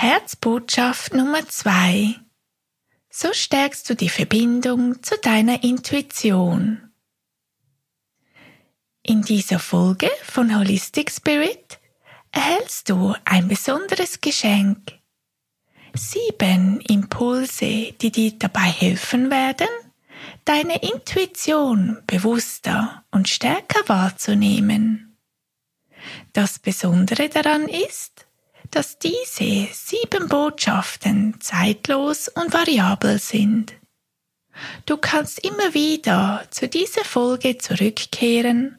Herzbotschaft Nummer zwei. So stärkst du die Verbindung zu deiner Intuition. In dieser Folge von Holistic Spirit erhältst du ein besonderes Geschenk. Sieben Impulse, die dir dabei helfen werden, deine Intuition bewusster und stärker wahrzunehmen. Das Besondere daran ist, dass diese sieben Botschaften zeitlos und variabel sind. Du kannst immer wieder zu dieser Folge zurückkehren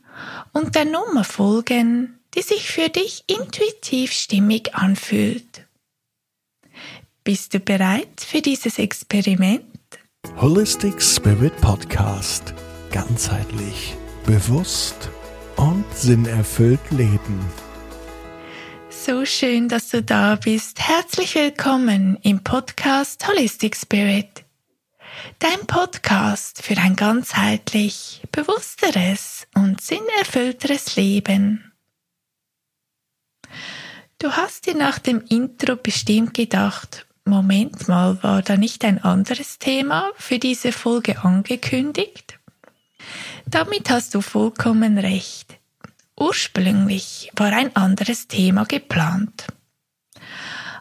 und der Nummer folgen, die sich für dich intuitiv stimmig anfühlt. Bist du bereit für dieses Experiment? Holistic Spirit Podcast. Ganzheitlich, bewusst und sinnerfüllt leben. So schön, dass du da bist. Herzlich willkommen im Podcast Holistic Spirit. Dein Podcast für ein ganzheitlich, bewussteres und sinnerfüllteres Leben. Du hast dir nach dem Intro bestimmt gedacht, Moment mal, war da nicht ein anderes Thema für diese Folge angekündigt? Damit hast du vollkommen recht. Ursprünglich war ein anderes Thema geplant.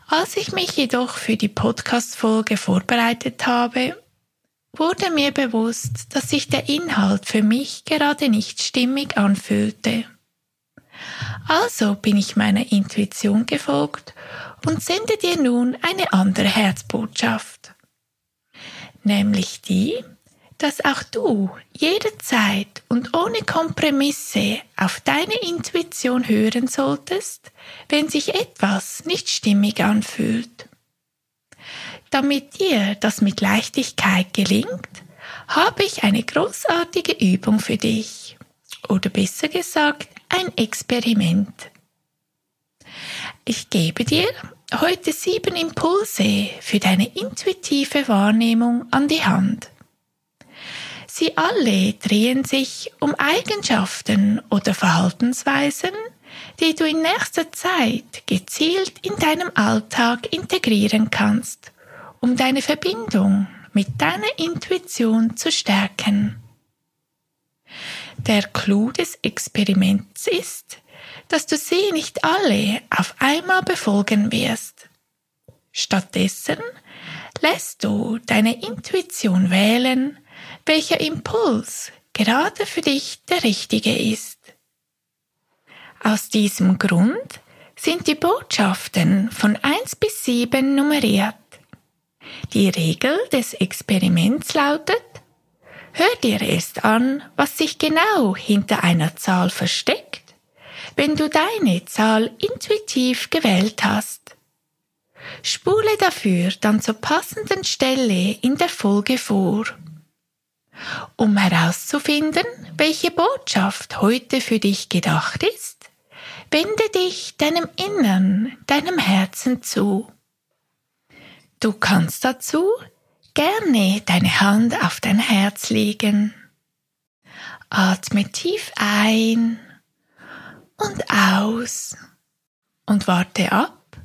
Als ich mich jedoch für die Podcast-Folge vorbereitet habe, wurde mir bewusst, dass sich der Inhalt für mich gerade nicht stimmig anfühlte. Also bin ich meiner Intuition gefolgt und sende dir nun eine andere Herzbotschaft. Nämlich die, dass auch du jederzeit und ohne Kompromisse auf deine Intuition hören solltest, wenn sich etwas nicht stimmig anfühlt. Damit dir das mit Leichtigkeit gelingt, habe ich eine großartige Übung für dich. Oder besser gesagt, ein Experiment. Ich gebe dir heute sieben Impulse für deine intuitive Wahrnehmung an die Hand. Sie alle drehen sich um Eigenschaften oder Verhaltensweisen, die du in nächster Zeit gezielt in deinem Alltag integrieren kannst, um deine Verbindung mit deiner Intuition zu stärken. Der Clou des Experiments ist, dass du sie nicht alle auf einmal befolgen wirst. Stattdessen lässt du deine Intuition wählen, welcher Impuls gerade für dich der richtige ist. Aus diesem Grund sind die Botschaften von 1 bis 7 nummeriert. Die Regel des Experiments lautet, hör dir erst an, was sich genau hinter einer Zahl versteckt, wenn du deine Zahl intuitiv gewählt hast. Spule dafür dann zur passenden Stelle in der Folge vor. Um herauszufinden, welche Botschaft heute für dich gedacht ist, wende dich deinem Innern, deinem Herzen zu. Du kannst dazu gerne deine Hand auf dein Herz legen. Atme tief ein und aus und warte ab,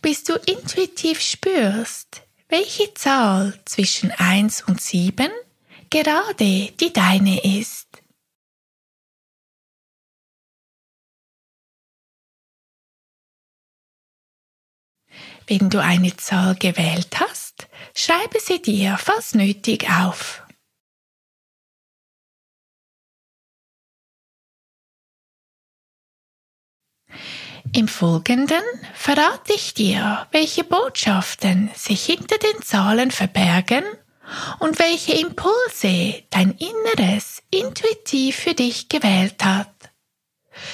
bis du intuitiv spürst, welche Zahl zwischen 1 und 7 gerade die deine ist. Wenn du eine Zahl gewählt hast, schreibe sie dir, falls nötig, auf. Im Folgenden verrate ich dir, welche Botschaften sich hinter den Zahlen verbergen und welche Impulse dein Inneres intuitiv für dich gewählt hat.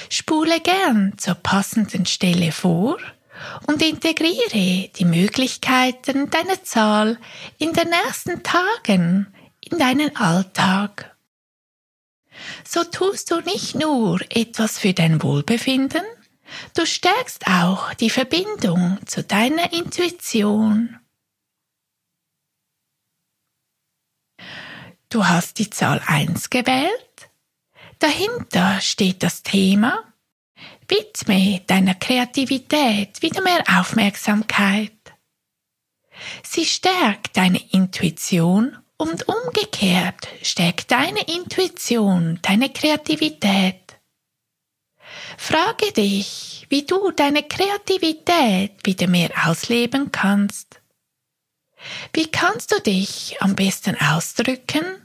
Spule gern zur passenden Stelle vor und integriere die Möglichkeiten deiner Zahl in den nächsten Tagen in deinen Alltag. So tust du nicht nur etwas für dein Wohlbefinden, du stärkst auch die Verbindung zu deiner Intuition Du hast die Zahl 1 gewählt. Dahinter steht das Thema Widme deiner Kreativität wieder mehr Aufmerksamkeit. Sie stärkt deine Intuition und umgekehrt stärkt deine Intuition deine Kreativität. Frage dich, wie du deine Kreativität wieder mehr ausleben kannst. Wie kannst du dich am besten ausdrücken?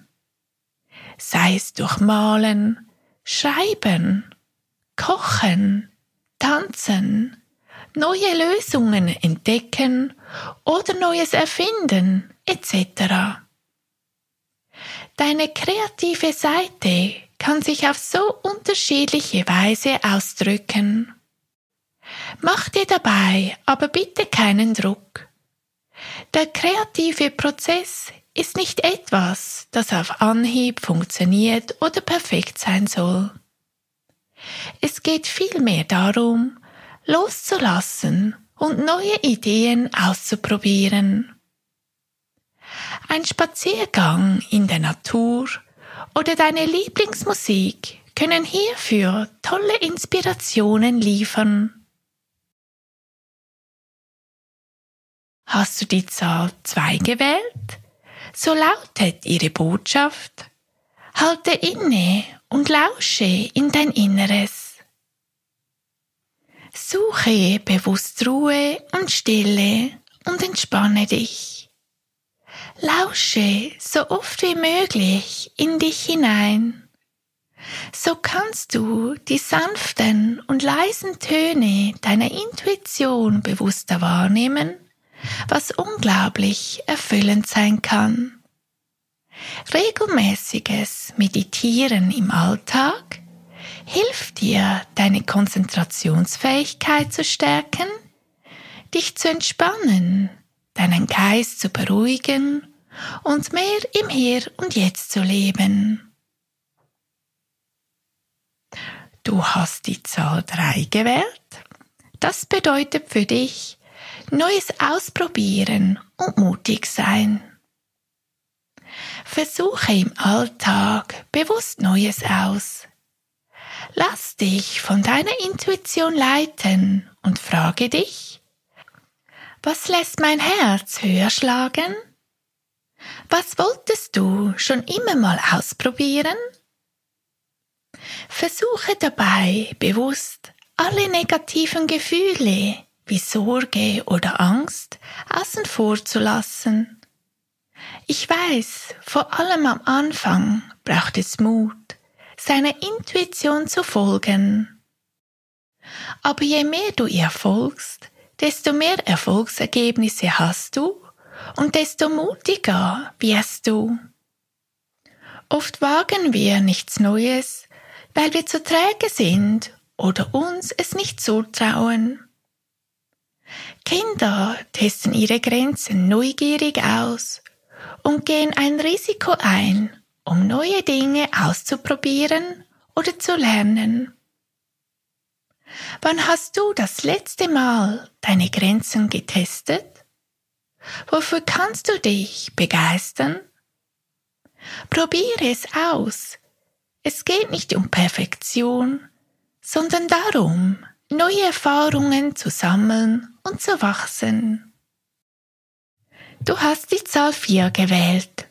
Sei es durch Malen, Schreiben, Kochen, Tanzen, neue Lösungen entdecken oder Neues erfinden etc. Deine kreative Seite kann sich auf so unterschiedliche Weise ausdrücken. Mach dir dabei aber bitte keinen Druck. Der kreative Prozess ist nicht etwas, das auf Anhieb funktioniert oder perfekt sein soll. Es geht vielmehr darum, loszulassen und neue Ideen auszuprobieren. Ein Spaziergang in der Natur oder deine Lieblingsmusik können hierfür tolle Inspirationen liefern. Hast du die Zahl 2 gewählt? So lautet ihre Botschaft. Halte inne und lausche in dein Inneres. Suche bewusst Ruhe und Stille und entspanne dich. Lausche so oft wie möglich in dich hinein. So kannst du die sanften und leisen Töne deiner Intuition bewusster wahrnehmen, was unglaublich erfüllend sein kann. Regelmäßiges Meditieren im Alltag hilft dir, deine Konzentrationsfähigkeit zu stärken, dich zu entspannen, deinen Geist zu beruhigen und mehr im Hier und Jetzt zu leben. Du hast die Zahl 3 gewählt. Das bedeutet für dich Neues ausprobieren und mutig sein. Versuche im Alltag bewusst Neues aus. Lass dich von deiner Intuition leiten und frage dich, was lässt mein Herz höher schlagen? Was wolltest du schon immer mal ausprobieren? Versuche dabei bewusst alle negativen Gefühle wie Sorge oder Angst außen vor zu lassen. Ich weiß, vor allem am Anfang braucht es Mut, seiner Intuition zu folgen. Aber je mehr du ihr folgst, desto mehr Erfolgsergebnisse hast du und desto mutiger wirst du. Oft wagen wir nichts Neues, weil wir zu träge sind oder uns es nicht zutrauen. Kinder testen ihre Grenzen neugierig aus und gehen ein Risiko ein, um neue Dinge auszuprobieren oder zu lernen. Wann hast du das letzte Mal deine Grenzen getestet? Wofür kannst du dich begeistern? Probiere es aus. Es geht nicht um Perfektion, sondern darum, neue Erfahrungen zu sammeln und zu wachsen. Du hast die Zahl 4 gewählt.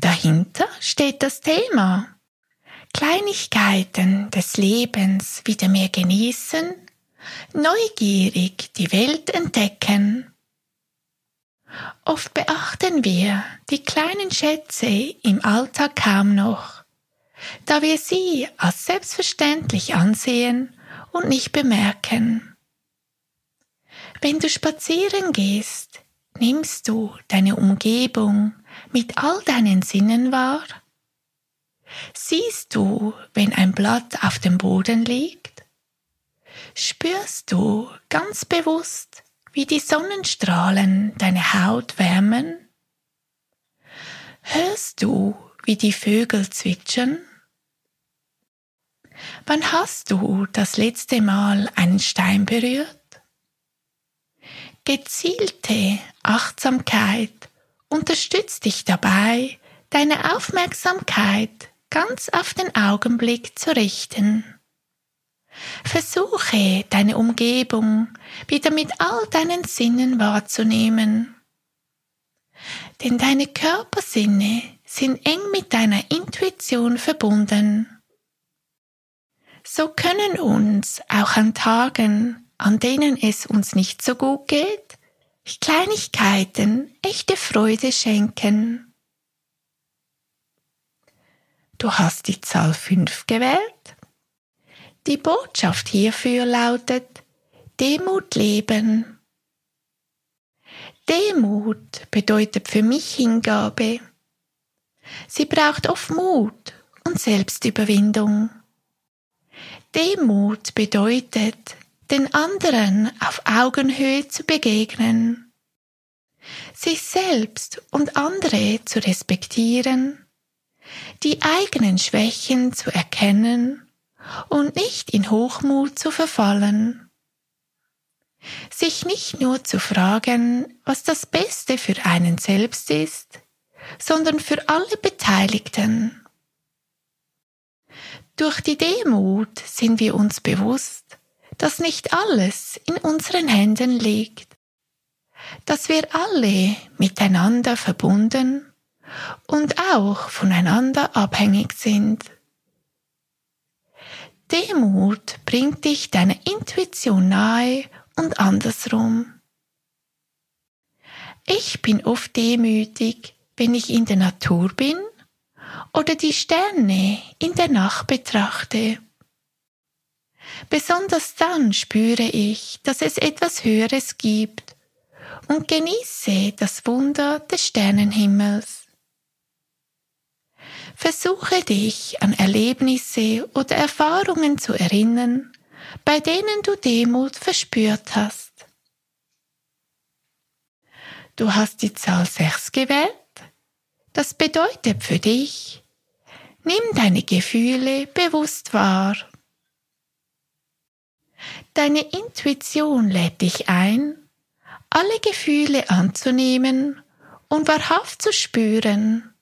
Dahinter steht das Thema. Kleinigkeiten des Lebens wieder mehr genießen, neugierig die Welt entdecken. Oft beachten wir die kleinen Schätze im Alltag kaum noch, da wir sie als selbstverständlich ansehen und nicht bemerken. Wenn du spazieren gehst, nimmst du deine Umgebung mit all deinen Sinnen wahr? Siehst du, wenn ein Blatt auf dem Boden liegt? Spürst du ganz bewusst, wie die Sonnenstrahlen deine Haut wärmen? Hörst du, wie die Vögel zwitschern? Wann hast du das letzte Mal einen Stein berührt? Gezielte Achtsamkeit unterstützt dich dabei, deine Aufmerksamkeit ganz auf den Augenblick zu richten. Versuche deine Umgebung wieder mit all deinen Sinnen wahrzunehmen. Denn deine Körpersinne sind eng mit deiner Intuition verbunden. So können uns auch an Tagen, an denen es uns nicht so gut geht, Kleinigkeiten echte Freude schenken. Du hast die Zahl 5 gewählt. Die Botschaft hierfür lautet Demut leben. Demut bedeutet für mich Hingabe. Sie braucht oft Mut und Selbstüberwindung. Demut bedeutet, den anderen auf Augenhöhe zu begegnen, sich selbst und andere zu respektieren, die eigenen Schwächen zu erkennen und nicht in Hochmut zu verfallen, sich nicht nur zu fragen, was das Beste für einen selbst ist, sondern für alle Beteiligten. Durch die Demut sind wir uns bewusst, dass nicht alles in unseren Händen liegt, dass wir alle miteinander verbunden und auch voneinander abhängig sind. Demut bringt dich deiner Intuition nahe und andersrum. Ich bin oft demütig, wenn ich in der Natur bin oder die Sterne in der Nacht betrachte. Besonders dann spüre ich, dass es etwas Höheres gibt und genieße das Wunder des Sternenhimmels. Versuche dich an Erlebnisse oder Erfahrungen zu erinnern, bei denen du Demut verspürt hast. Du hast die Zahl 6 gewählt. Das bedeutet für dich, nimm deine Gefühle bewusst wahr. Deine Intuition lädt dich ein, alle Gefühle anzunehmen und wahrhaft zu spüren.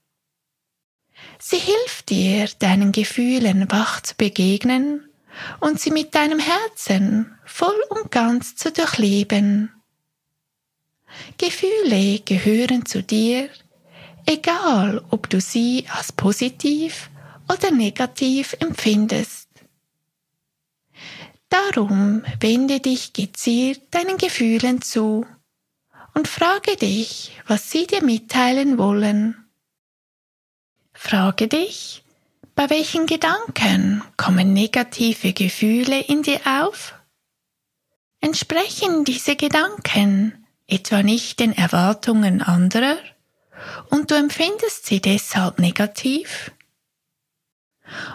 Sie hilft dir, deinen Gefühlen wach zu begegnen und sie mit deinem Herzen voll und ganz zu durchleben. Gefühle gehören zu dir, egal ob du sie als positiv oder negativ empfindest. Darum wende dich gezielt deinen Gefühlen zu und frage dich, was sie dir mitteilen wollen. Frage dich, bei welchen Gedanken kommen negative Gefühle in dir auf? Entsprechen diese Gedanken etwa nicht den Erwartungen anderer und du empfindest sie deshalb negativ?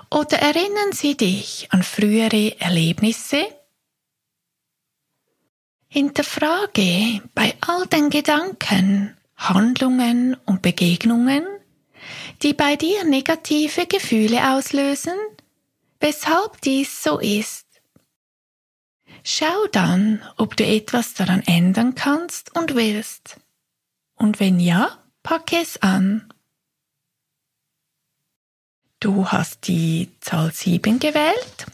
Oder erinnern sie dich an frühere Erlebnisse? Hinterfrage bei all den Gedanken, Handlungen und Begegnungen, die bei dir negative Gefühle auslösen, weshalb dies so ist. Schau dann, ob du etwas daran ändern kannst und willst. Und wenn ja, packe es an. Du hast die Zahl 7 gewählt.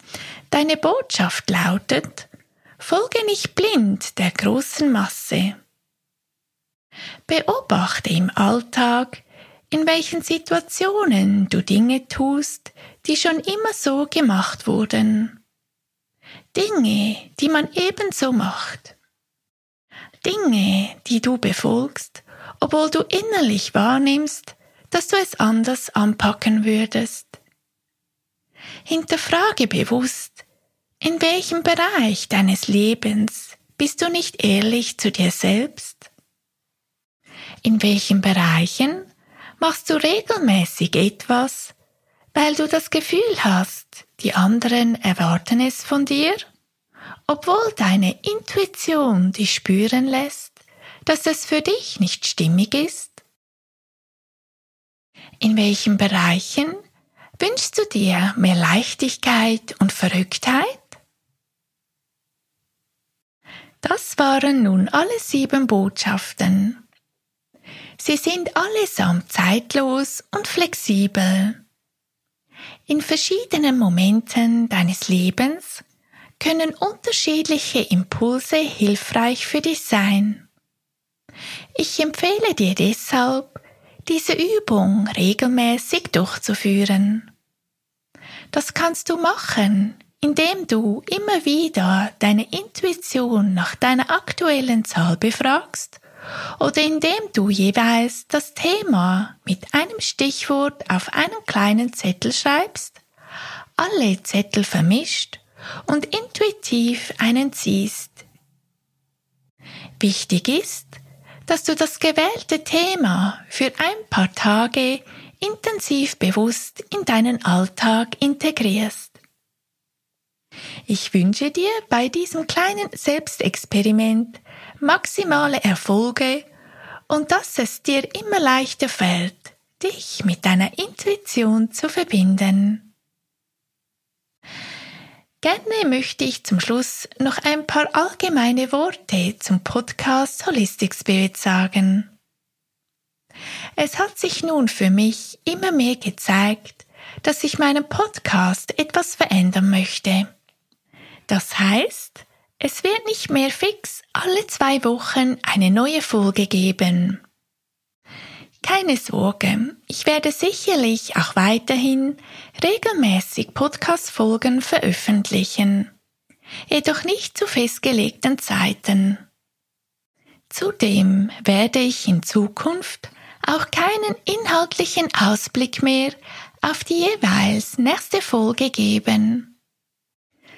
Deine Botschaft lautet, folge nicht blind der großen Masse. Beobachte im Alltag, in welchen Situationen du Dinge tust, die schon immer so gemacht wurden. Dinge, die man ebenso macht. Dinge, die du befolgst, obwohl du innerlich wahrnimmst, dass du es anders anpacken würdest. Hinterfrage bewusst, in welchem Bereich deines Lebens bist du nicht ehrlich zu dir selbst? In welchen Bereichen machst du regelmäßig etwas, weil du das Gefühl hast, die anderen erwarten es von dir, obwohl deine Intuition dich spüren lässt, dass es für dich nicht stimmig ist? In welchen Bereichen wünschst du dir mehr Leichtigkeit und Verrücktheit? Das waren nun alle sieben Botschaften. Sie sind allesamt zeitlos und flexibel. In verschiedenen Momenten deines Lebens können unterschiedliche Impulse hilfreich für dich sein. Ich empfehle dir deshalb, diese Übung regelmäßig durchzuführen. Das kannst du machen, indem du immer wieder deine Intuition nach deiner aktuellen Zahl befragst oder indem du jeweils das Thema mit einem Stichwort auf einen kleinen Zettel schreibst, alle Zettel vermischt und intuitiv einen ziehst. Wichtig ist, dass du das gewählte Thema für ein paar Tage intensiv bewusst in deinen Alltag integrierst. Ich wünsche dir bei diesem kleinen Selbstexperiment maximale Erfolge und dass es dir immer leichter fällt, dich mit deiner Intuition zu verbinden. Gerne möchte ich zum Schluss noch ein paar allgemeine Worte zum Podcast Holistic Spirit sagen. Es hat sich nun für mich immer mehr gezeigt, dass ich meinen Podcast etwas verändern möchte. Das heißt, es wird nicht mehr fix alle zwei Wochen eine neue Folge geben. Keine Sorge, ich werde sicherlich auch weiterhin regelmäßig Podcast-Folgen veröffentlichen, jedoch nicht zu festgelegten Zeiten. Zudem werde ich in Zukunft auch keinen inhaltlichen Ausblick mehr auf die jeweils nächste Folge geben.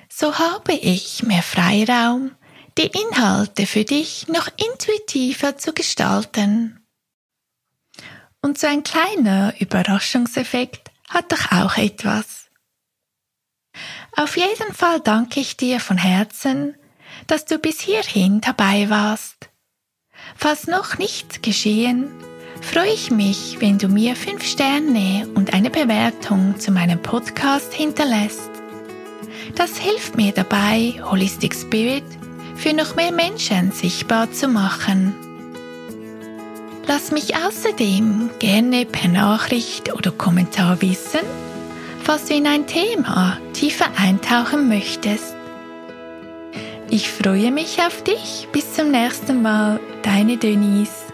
So habe ich mehr Freiraum, die Inhalte für dich noch intuitiver zu gestalten. Und so ein kleiner Überraschungseffekt hat doch auch etwas. Auf jeden Fall danke ich dir von Herzen, dass du bis hierhin dabei warst. Falls noch nichts geschehen, freue ich mich, wenn du mir fünf Sterne und eine Bewertung zu meinem Podcast hinterlässt. Das hilft mir dabei, Holistic Spirit für noch mehr Menschen sichtbar zu machen. Lass mich außerdem gerne per Nachricht oder Kommentar wissen, falls du in ein Thema tiefer eintauchen möchtest. Ich freue mich auf dich. Bis zum nächsten Mal. Deine Denise.